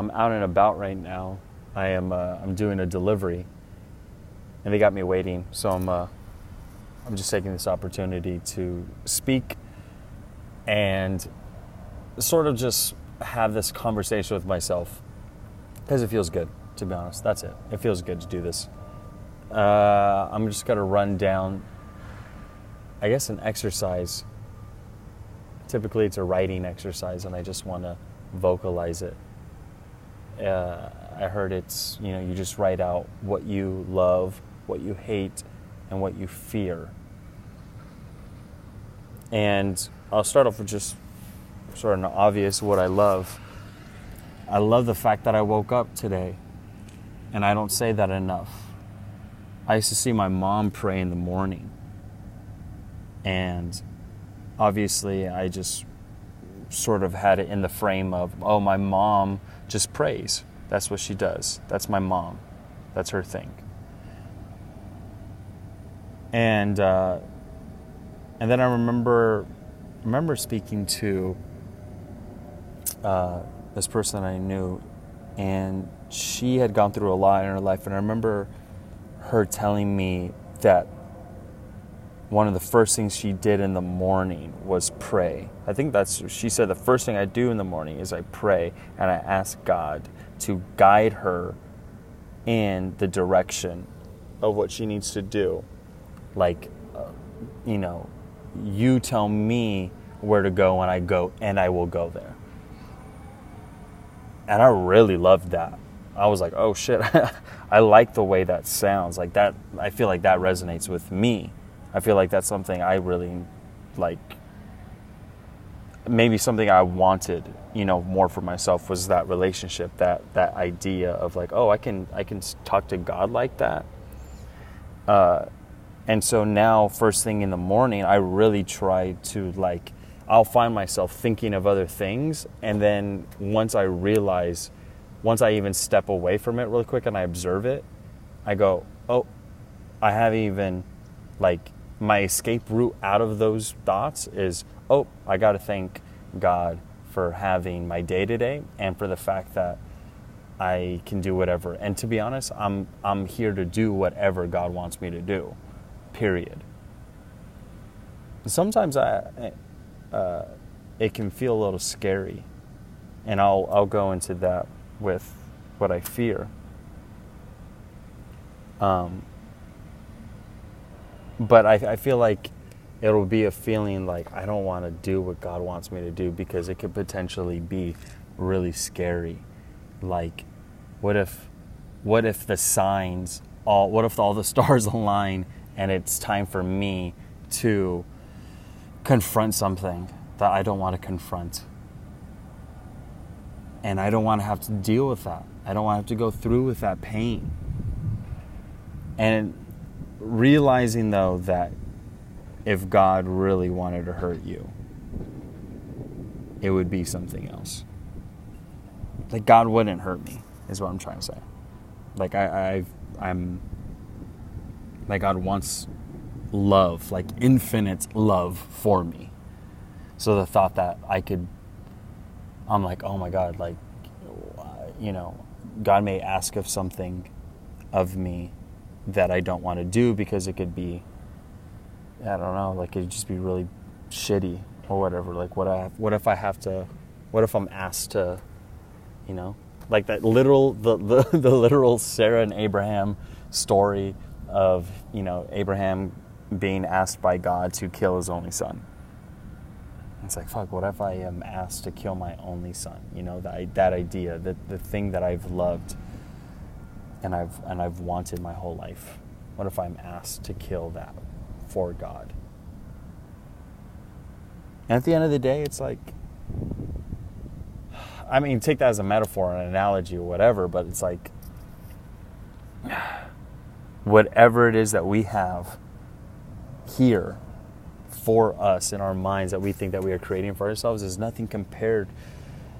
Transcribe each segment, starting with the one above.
I'm out and about right now. I am uh, I'm doing a delivery, and they got me waiting. So I'm uh, I'm just taking this opportunity to speak and sort of just have this conversation with myself because it feels good. To be honest, that's it. It feels good to do this. Uh, I'm just gonna run down. I guess an exercise. Typically, it's a writing exercise, and I just want to vocalize it uh, I heard it's you know you just write out what you love, what you hate, and what you fear. And I'll start off with just sort of an obvious what I love. I love the fact that I woke up today, and I don't say that enough. I used to see my mom pray in the morning, and obviously I just sort of had it in the frame of, oh, my mom just prays. That's what she does. That's my mom. That's her thing. And uh, and then I remember remember speaking to uh, this person I knew, and she had gone through a lot in her life, and I remember her telling me that one of the first things she did in the morning was pray. I think that's, she said, the first thing I do in the morning is I pray and I ask God to guide her in the direction of what she needs to do. Like, uh, you know, you tell me where to go and I go and I will go there. And I really loved that. I was like, oh shit, I like the way that sounds. Like that, I feel like that resonates with me I feel like that's something I really like. Maybe something I wanted, you know, more for myself was that relationship, that that idea of like, oh, I can I can talk to God like that. Uh, and so now, first thing in the morning, I really try to like. I'll find myself thinking of other things, and then once I realize, once I even step away from it really quick and I observe it, I go, oh, I haven't even like my escape route out of those thoughts is oh, I got to thank God for having my day to day and for the fact that I can do whatever. And to be honest, I'm I'm here to do whatever God wants me to do. Period. Sometimes I uh, it can feel a little scary, and I'll I'll go into that with what I fear. Um, but I, I feel like it'll be a feeling like I don't want to do what God wants me to do because it could potentially be really scary. Like, what if, what if the signs all, what if all the stars align and it's time for me to confront something that I don't want to confront? And I don't want to have to deal with that. I don't want to have to go through with that pain. And realizing though that if God really wanted to hurt you, it would be something else. Like God wouldn't hurt me, is what I'm trying to say. Like I, I I'm like God wants love, like infinite love for me. So the thought that I could, I'm like, oh my God, like, you know, God may ask of something of me that I don't want to do because it could be, I don't know, like it'd just be really shitty or whatever. Like what I what if I have to, what if I'm asked to, you know, like that literal the the, the literal Sarah and Abraham story of you know Abraham being asked by God to kill his only son. It's like fuck. What if I am asked to kill my only son? You know that that idea, that the thing that I've loved and I've and I've wanted my whole life? What if I'm asked to kill that for God? And at the end of the day, it's like I mean, take that as a metaphor, an analogy, or whatever, but it's like whatever it is that we have here for us in our minds that we think that we are creating for ourselves is nothing compared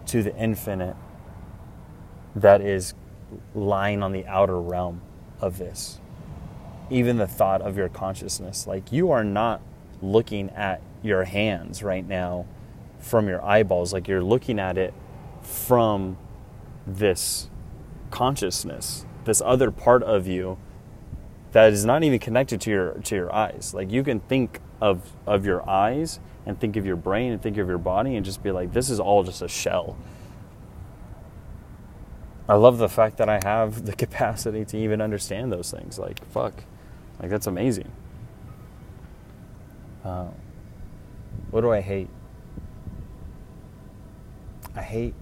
to the infinite that is lying on the outer realm of this. Even the thought of your consciousness. Like you are not looking at your hands right now from your eyeballs. Like you're looking at it from this consciousness, this other part of you that is not even connected to your to your eyes. Like you can think of of your eyes and think of your brain and think of your body and just be like this is all just a shell. I love the fact that I have the capacity to even understand those things. Like fuck. Like that's amazing. Uh, what do I hate? I hate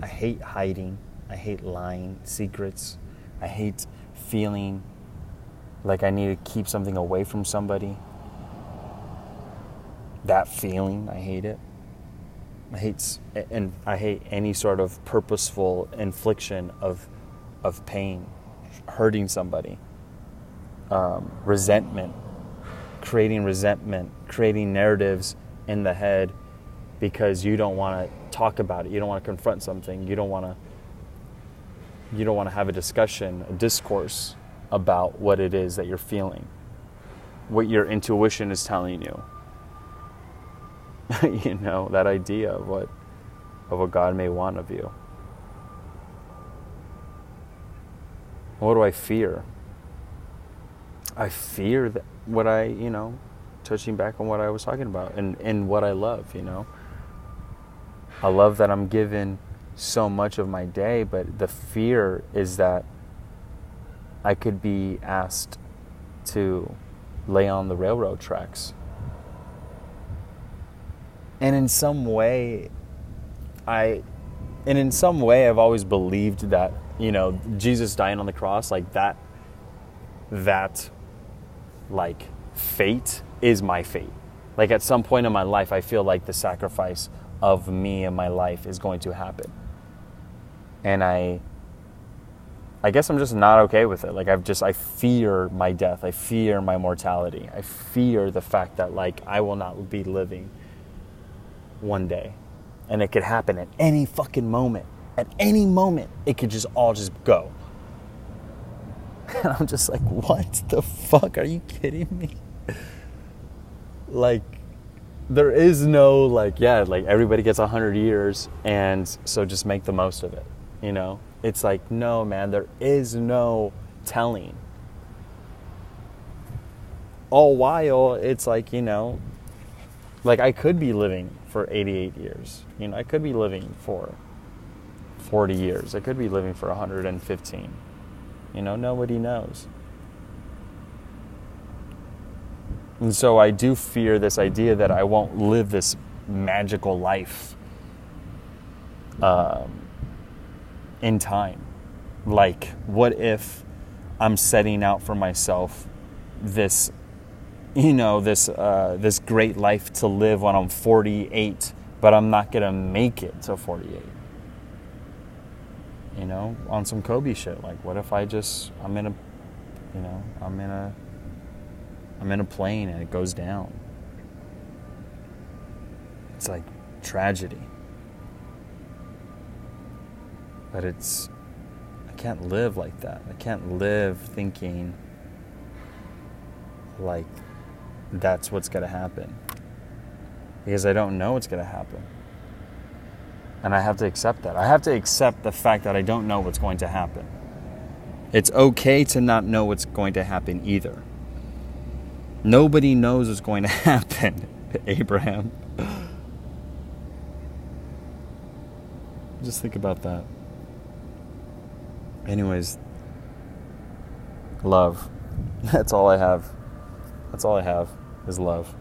I hate hiding. I hate lying, secrets. I hate feeling like I need to keep something away from somebody. That feeling, I hate it. I hate and I hate any sort of purposeful infliction of of pain, hurting somebody. Um, resentment, creating resentment, creating narratives in the head because you don't want to talk about it. You don't want to confront something. You don't want to you don't want to have a discussion, a discourse about what it is that you're feeling. What your intuition is telling you. you know, that idea of what of what God may want of you. What do I fear? I fear that what I, you know, touching back on what I was talking about and, and what I love, you know. I love that I'm given so much of my day, but the fear is that I could be asked to lay on the railroad tracks. And in some way, I, and in some way, I've always believed that, you know, Jesus dying on the cross, like that, that, like, fate is my fate. Like, at some point in my life, I feel like the sacrifice of me and my life is going to happen and I I guess I'm just not okay with it. Like I've just I fear my death. I fear my mortality. I fear the fact that like I will not be living one day. And it could happen at any fucking moment. At any moment, it could just all just go. And I'm just like, what the fuck? Are you kidding me? like there is no like yeah, like everybody gets 100 years and so just make the most of it. You know, it's like, no, man, there is no telling. All while it's like, you know, like I could be living for 88 years. You know, I could be living for 40 years. I could be living for 115. You know, nobody knows. And so I do fear this idea that I won't live this magical life. Um, in time. Like, what if I'm setting out for myself this, you know, this uh, this great life to live when I'm 48, but I'm not gonna make it to 48. You know, on some Kobe shit. Like, what if I just I'm in a, you know, I'm in a, I'm in a plane and it goes down. It's like tragedy. But it's, I can't live like that. I can't live thinking like that's what's going to happen. Because I don't know what's going to happen. And I have to accept that. I have to accept the fact that I don't know what's going to happen. It's okay to not know what's going to happen either. Nobody knows what's going to happen, Abraham. Just think about that. Anyways, love. That's all I have. That's all I have is love.